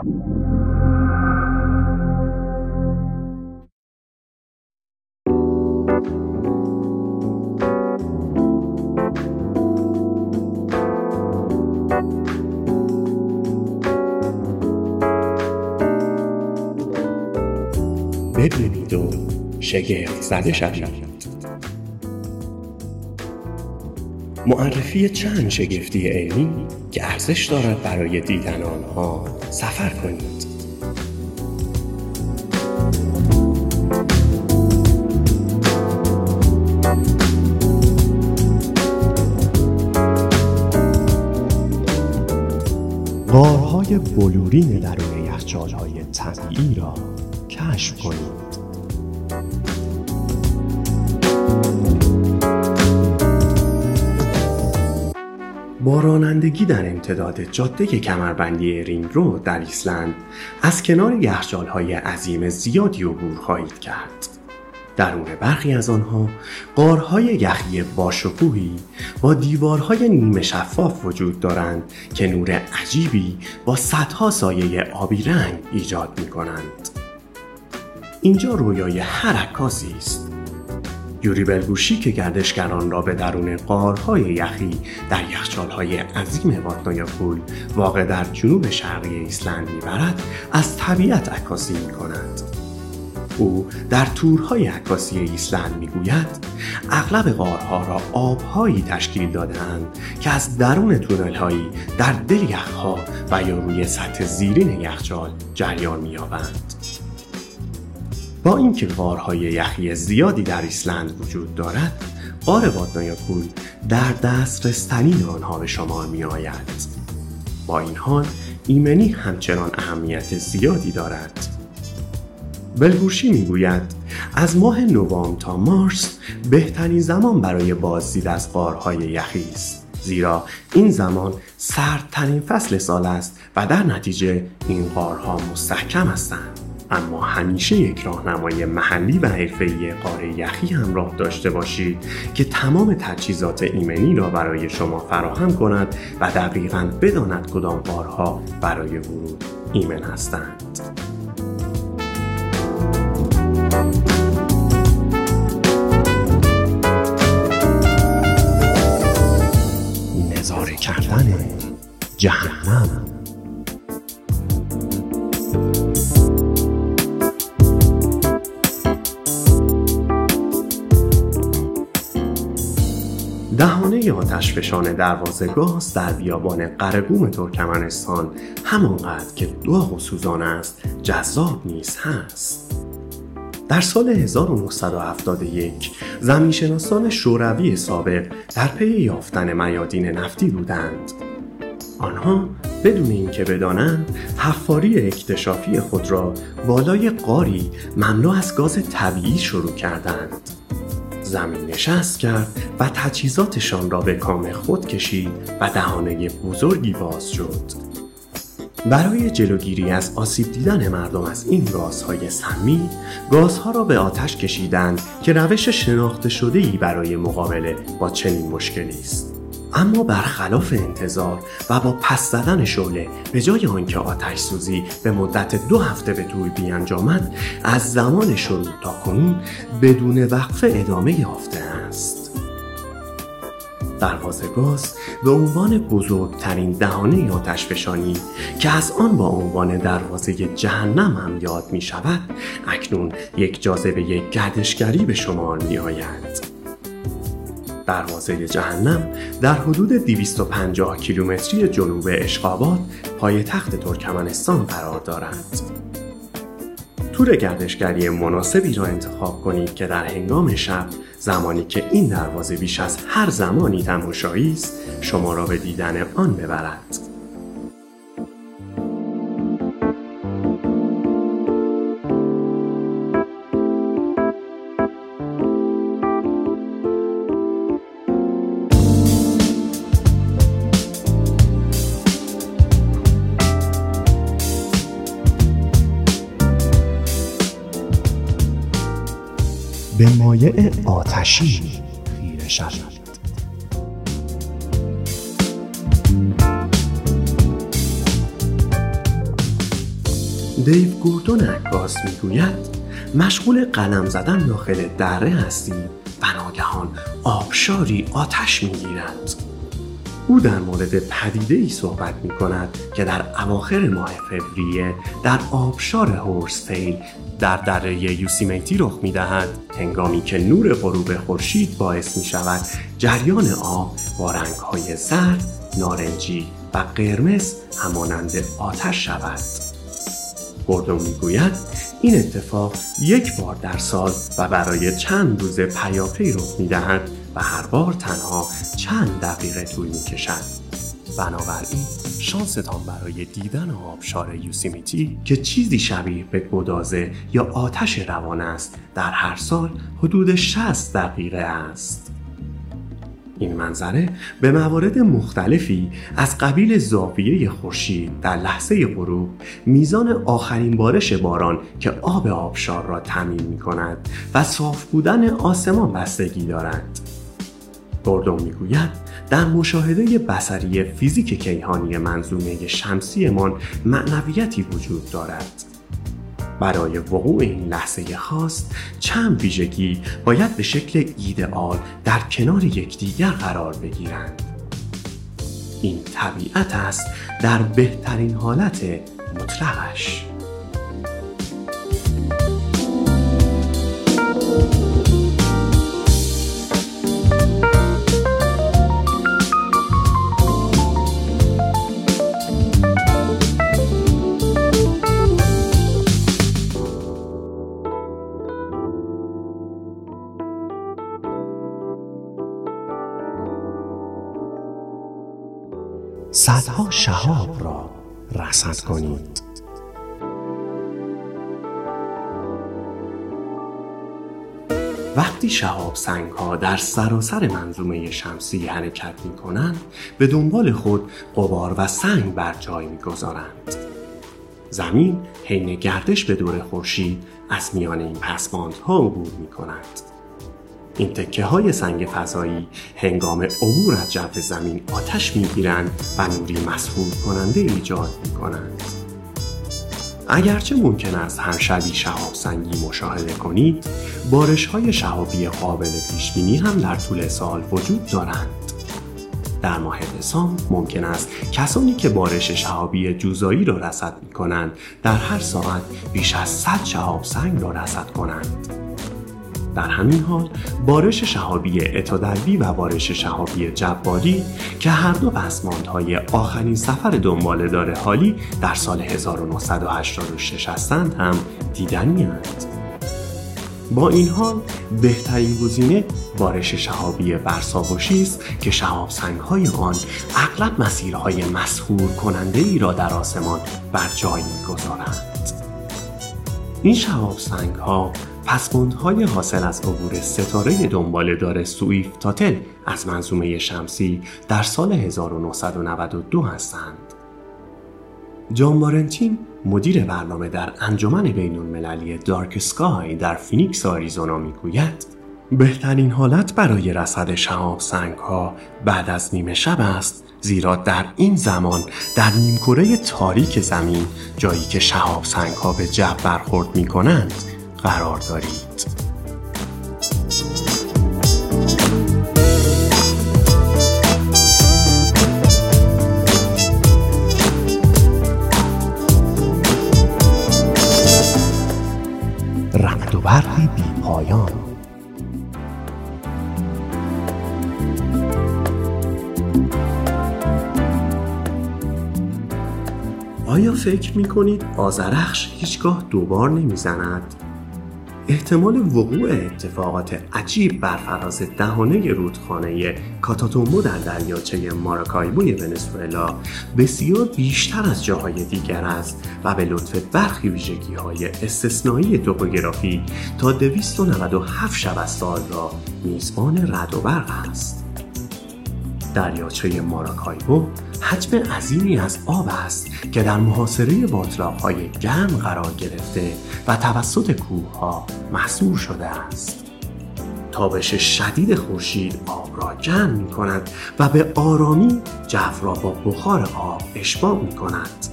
ببینید و شگفت زده شوید. معرفی چند شگفتی علمی؟ که ارزش دارد برای دیدن آنها سفر کنید. غارهای بلورین درون یخچالهای طبیعی را کشف کنید. با رانندگی در امتداد جاده کمربندی رینگ رو در ایسلند از کنار یخچالهای عظیم زیادی عبور خواهید کرد درون برخی از آنها قارهای یخی باشکوهی با دیوارهای نیمه شفاف وجود دارند که نور عجیبی با صدها سایه آبی رنگ ایجاد می کنند. اینجا رویای هر عکاسی است یوری بلگوشی که گردشگران را به درون قارهای یخی در یخچالهای عظیم واتنایاکول واقع در جنوب شرقی ایسلند می‌برد از طبیعت عکاسی می کند. او در تورهای عکاسی ایسلند می‌گوید اغلب غارها را آبهایی تشکیل دادهاند که از درون تونلهایی در دل یخها و یا روی سطح زیرین یخچال جریان مییابند با اینکه غارهای یخی زیادی در ایسلند وجود دارد غار واتنایاکول در دسترستنین آنها به شمار می آید. با این حال ایمنی همچنان اهمیت زیادی دارد. بلگوشی می‌گوید از ماه نوامبر تا مارس بهترین زمان برای بازدید از غارهای یخی است. زیرا این زمان سردترین فصل سال است و در نتیجه این غارها مستحکم هستند. اما همیشه یک راهنمای محلی و حرفه‌ای قاره یخی همراه داشته باشید که تمام تجهیزات ایمنی را برای شما فراهم کند و دقیقا بداند کدام قارها برای ورود ایمن هستند. نظاره کردن جهنم دهانه آتشفشان دروازه گاز در بیابان قرقوم ترکمنستان همانقدر که داغ و سوزان است جذاب نیز هست. در سال 1971 زمینشناسان شوروی سابق در پی یافتن میادین نفتی بودند. آنها بدون اینکه بدانند حفاری اکتشافی خود را بالای قاری مملو از گاز طبیعی شروع کردند. زمین نشست کرد و تجهیزاتشان را به کام خود کشید و دهانه بزرگی باز شد. برای جلوگیری از آسیب دیدن مردم از این گازهای سمی گازها را به آتش کشیدند که روش شناخته شده ای برای مقابله با چنین مشکلی است. اما برخلاف انتظار و با پس زدن شعله به جای آنکه آتش سوزی به مدت دو هفته به طول بیانجامد از زمان شروع تا کنون بدون وقفه ادامه یافته است دروازه گاز به عنوان بزرگترین دهانه آتش فشانی که از آن با عنوان دروازه جهنم هم یاد می شود اکنون یک جاذبه گردشگری به شمار می آید. دروازه جهنم در حدود 250 کیلومتری جنوب اشقاباد پایتخت ترکمنستان قرار دارد. تور گردشگری مناسبی را انتخاب کنید که در هنگام شب زمانی که این دروازه بیش از هر زمانی تماشایی است شما را به دیدن آن ببرد. به مایع آتشی خیره شود دیو گوردون عکاس می‌گوید مشغول قلم زدن داخل دره هستی و ناگهان آبشاری آتش می‌گیرد او در مورد پدیده ای صحبت می کند که در اواخر ماه فوریه در آبشار هورستیل در دره یوسیمیتی رخ می دهد هنگامی که نور غروب خورشید باعث می شود جریان آب با رنگ های زرد، نارنجی و قرمز همانند آتش شود. گوردون می‌گوید این اتفاق یک بار در سال و برای چند روز پیاپی رخ می دهد و هر بار تنها چند دقیقه طول می کشد. بنابراین شانستان برای دیدن آبشار یوسیمیتی که چیزی شبیه به گدازه یا آتش روان است در هر سال حدود 60 دقیقه است. این منظره به موارد مختلفی از قبیل زاویه خورشید در لحظه غروب میزان آخرین بارش باران که آب آبشار را تمیم می کند و صاف بودن آسمان بستگی دارد. گوردون می‌گوید در مشاهده بسری فیزیک کیهانی منظومه شمسیمان معنویتی وجود دارد. برای وقوع این لحظه خاص چند ویژگی باید به شکل ایدئال در کنار یکدیگر قرار بگیرند. این طبیعت است در بهترین حالت مطلقش. شهاب را رصد کنید وقتی شهاب سنگ ها در سراسر منظومه شمسی حرکت می کنند به دنبال خود قبار و سنگ بر جای می گذارند. زمین حین گردش به دور خورشید از میان این پسماندها عبور می کند. این تکه های سنگ فضایی هنگام عبور از جو زمین آتش می‌گیرند و نوری مسهور کننده ایجاد می کنند. اگرچه ممکن است هر شبی شهاب سنگی مشاهده کنید بارش های شهابی قابل پیش بینی هم در طول سال وجود دارند در ماه دسامبر ممکن است کسانی که بارش شهابی جوزایی را رصد می کنند در هر ساعت بیش از 100 شهاب سنگ را رصد کنند در همین حال بارش شهابی اتادلبی و بارش شهابی جباری که هر دو پسماندهای آخرین سفر دنباله داره حالی در سال 1986 هستند هم هست. با این حال بهترین گزینه بارش شهابی برساوشی است که شهاب سنگ های آن اغلب مسیرهای مسهور کننده ای را در آسمان بر جای می‌گذارند این شهاب سنگ ها پسماندهای حاصل از عبور ستاره دنبال دار سویفت تاتل از منظومه شمسی در سال 1992 هستند. جان بارنتین مدیر برنامه در انجمن بین المللی Dark Sky در فینیکس آریزونا می‌گوید بهترین حالت برای رصد شهاب سنگ ها بعد از نیمه شب است زیرا در این زمان در نیمکره تاریک زمین جایی که شهاب سنگ ها به جو برخورد می کنند قرار دارید. آیا فکر می کنید آزرخش هیچگاه دوبار نمی‌زند؟ احتمال وقوع اتفاقات عجیب بر فراز دهانه رودخانه کاتاتومبو در دریاچه ماراکایبوی ونزوئلا بسیار بیشتر از جاهای دیگر است و به لطف برخی ویژگی های استثنایی توپوگرافی تا 297 شب از سال را میزبان رد و برق است. دریاچه ماراکایبو حجم عظیمی از آب است که در محاصره های گرم قرار گرفته و توسط کوه ها محصور شده است. تابش شدید خورشید آب را جمع می کند و به آرامی جو را با بخار آب اشباع می کند.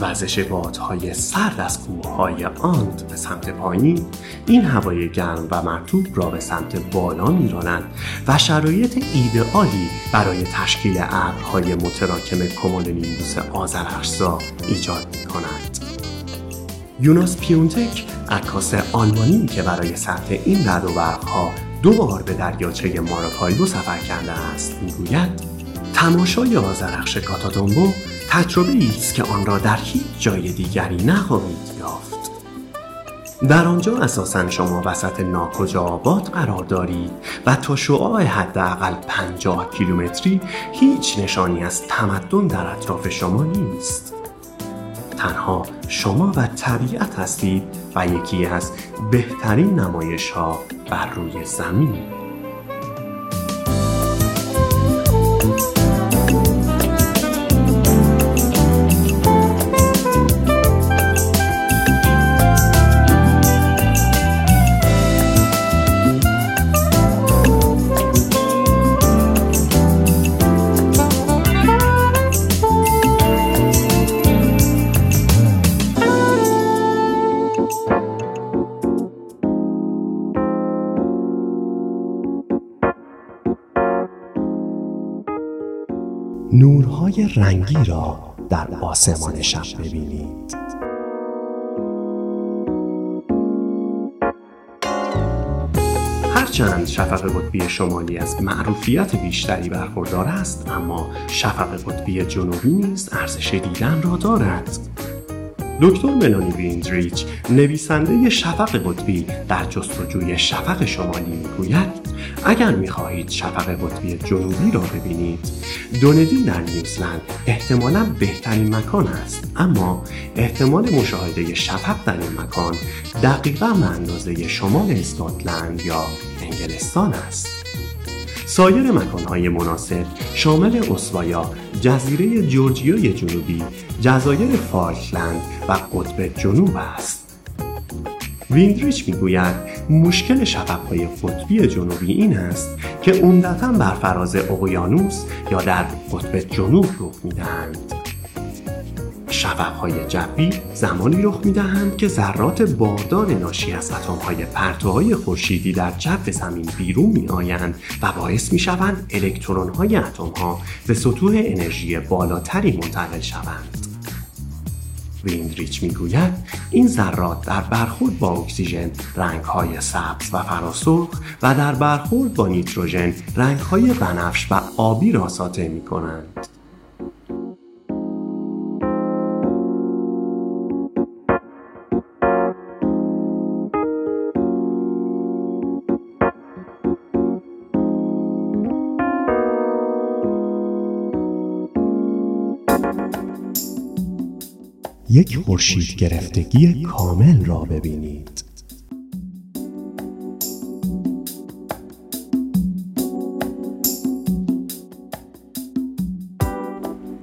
وزش بادهای سرد از کوههای آند به سمت پایین این هوای گرم و مرتوب را به سمت بالا میرانند و شرایط ایدئالی برای تشکیل ابرهای متراکم کمولونیمبوس آذرخشزا ایجاد می کند. یوناس پیونتک عکاس آلمانی که برای ثبت این رد و برقها دو بار به دریاچه ماراکایو سفر کرده است می‌گوید تماشای آذرخش کاتادومبو تجربه است که آن را در هیچ جای دیگری نخواهید یافت. در آنجا اساسا شما وسط ناکجا آباد قرار دارید و تا شعاع حداقل 50 کیلومتری هیچ نشانی از تمدن در اطراف شما نیست. تنها شما و طبیعت هستید و یکی از بهترین نمایش ها بر روی زمین. رنگی را در آسمان شب ببینید. هرچند شفق قطبی شمالی از معروفیت بیشتری برخوردار است اما شفق قطبی جنوبی نیز ارزش دیدن را دارد. دکتر ملانی ویندریچ نویسنده شفق قطبی در جستجوی شفق شمالی می‌گوید اگر می‌خواهید شفق قطبی جنوبی را ببینید دوندی در نیوزلند احتمالا بهترین مکان است. اما احتمال مشاهده شفق در این مکان دقیقا به اندازه شمال اسکاتلند یا انگلستان است. سایر مکانهای مناسب شامل اسوایا، جزیره جورجیای جنوبی، جزایر فالکلند و قطب جنوب است. ویندریچ می‌گوید مشکل شفقهای قطبی جنوبی این است که عمدتا بر فراز اقیانوس یا در قطب جنوب رخ می‌دهند شفقهای جوی زمانی رخ می‌دهند که ذرات باردار ناشی از اتمهای پرتوهای خورشیدی در جو زمین بیرون می آیند و باعث می شوند الکترونهای اتمها به سطوح انرژی بالاتری منتقل شوند. ویندریچ می‌گوید این ذرات در برخورد با اکسیژن رنگهای سبز و فراسرخ و در برخورد با نیتروژن رنگهای بنفش و آبی را ساطع می کنند. یک خورشید گرفتگی کامل را ببینید.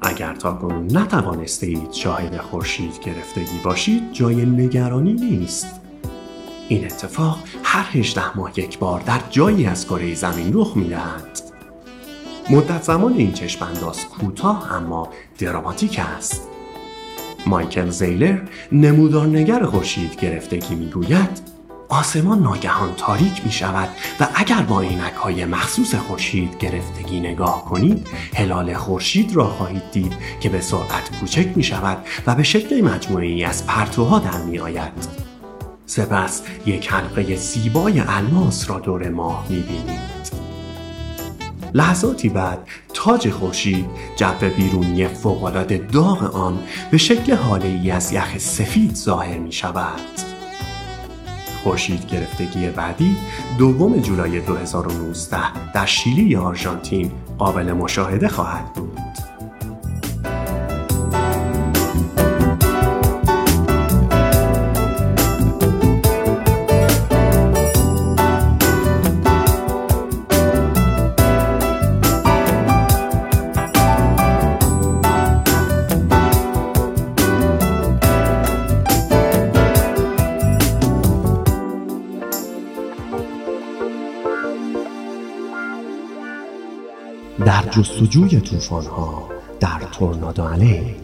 اگر تا کنون نتوانسته اید شاهد خورشید گرفتگی باشید جای نگرانی نیست. این اتفاق هر 18 ماه یک بار در جایی از کره زمین رخ می‌دهد. مدت زمان این چشم انداز کوتاه اما دراماتیک است. مایکل زیلر نمودارنگر خورشید گرفتگی می‌گوید آسمان ناگهان تاریک می شود و اگر با عینک های مخصوص خورشید گرفتگی نگاه کنید هلال خورشید را خواهید دید که به سرعت کوچک می شود و به شکل مجموعی از پرتوها در می آید. سپس یک حلقه زیبای الماس را دور ماه می بینید. لحظاتی بعد تاج خورشید جو بیرونی فوقالعاده داغ آن به شکل حاله ای از یخ سفید ظاهر می شود خورشید گرفتگی بعدی دوم جولای 2019 در شیلی یا آرژانتین قابل مشاهده خواهد بود. جستجوی ها در تورنادو علی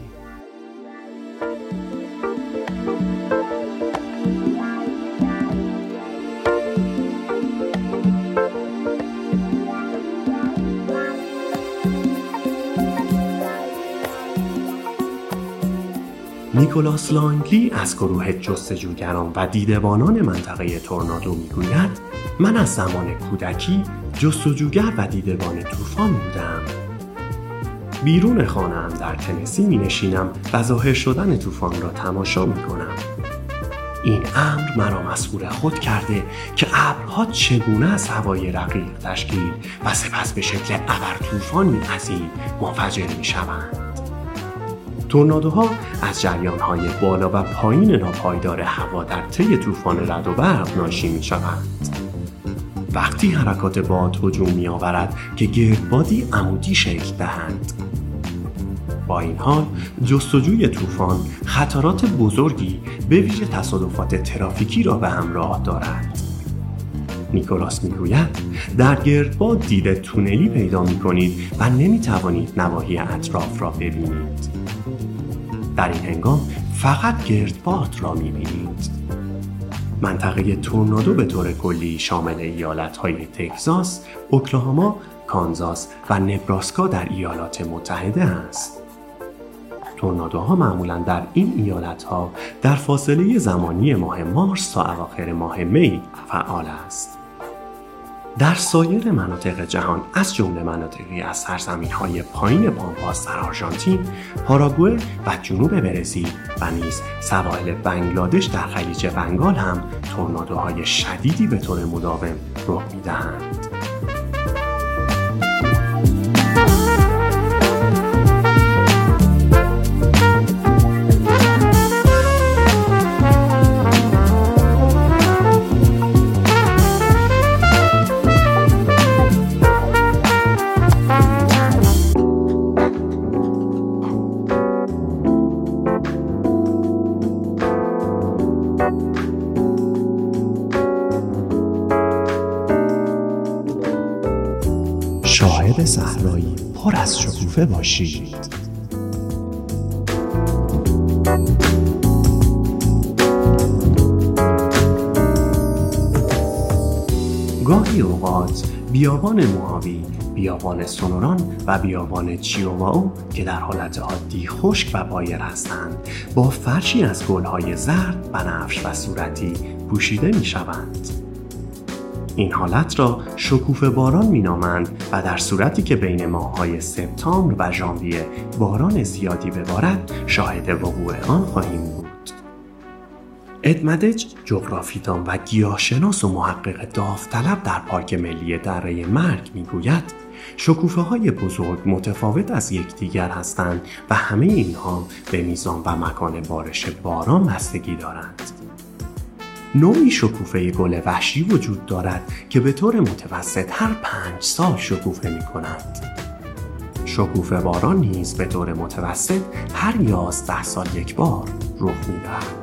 نیکولاس لانگلی از گروه جستجوگران و دیدبانان منطقه تورنادو می‌گوید من از زمان کودکی جستجوگر و دیدبان طوفان بودم بیرون خانم در تنسی می نشینم و ظاهر شدن طوفان را تماشا می کنم این امر مرا مسئول خود کرده که ابرها چگونه از هوای رقیق تشکیل و سپس به شکل ابر طوفانی عظیم منفجر می شوند. تورنادوها از جریانهای بالا و پایین ناپایدار هوا در طی طوفان رد و برق ناشی می شوند. وقتی حرکات باد هجوم می آورد که گردبادی عمودی شکل دهند. با این حال جستجوی طوفان خطرات بزرگی به ویژه تصادفات ترافیکی را به همراه دارد. نیکولاس می‌گوید در گردباد دید تونلی پیدا می کنید و نمی توانید نواحی اطراف را ببینید. در این هنگام فقط گردباد را می بینید منطقه تورنادو به طور کلی شامل ایالتهای تگزاس، اوکلاهاما، کانزاس و نبراسکا در ایالات متحده است. تورنادوها معمولا در این ایالت ها در فاصله زمانی ماه مارس تا اواخر ماه می فعال است. در سایر مناطق جهان از جمله مناطقی از سرزمین های پایین پامپاس در آرژانتین، پاراگوئه و جنوب برزیل و نیز سواحل بنگلادش در خلیج بنگال هم تورنادوهای شدیدی به طور مداوم رخ می‌دهند. شکوفه باشید گاهی اوقات بیابان موهاوی بیابان سونوران و بیابان چیوواو که در حالت عادی خشک و بایر هستند با فرشی از گلهای زرد بنفش و صورتی پوشیده می شوند. این حالت را شکوفه باران مینامند و در صورتی که بین ماههای سپتامبر و ژانویه باران زیادی ببارد شاهد وقوع آن خواهیم بود. ادمدج جغرافیدان و گیاهشناس و محقق داوطلب در پارک ملی دره مرگ می‌گوید شکوفه های بزرگ متفاوت از یکدیگر هستند و همه اینها به میزان و مکان بارش باران بستگی دارند. نوعی شکوفه گل وحشی وجود دارد که به طور متوسط هر پنج سال شکوفه می کند. شکوفه باران نیز به طور متوسط هر یازده سال یک بار رخ می دهد.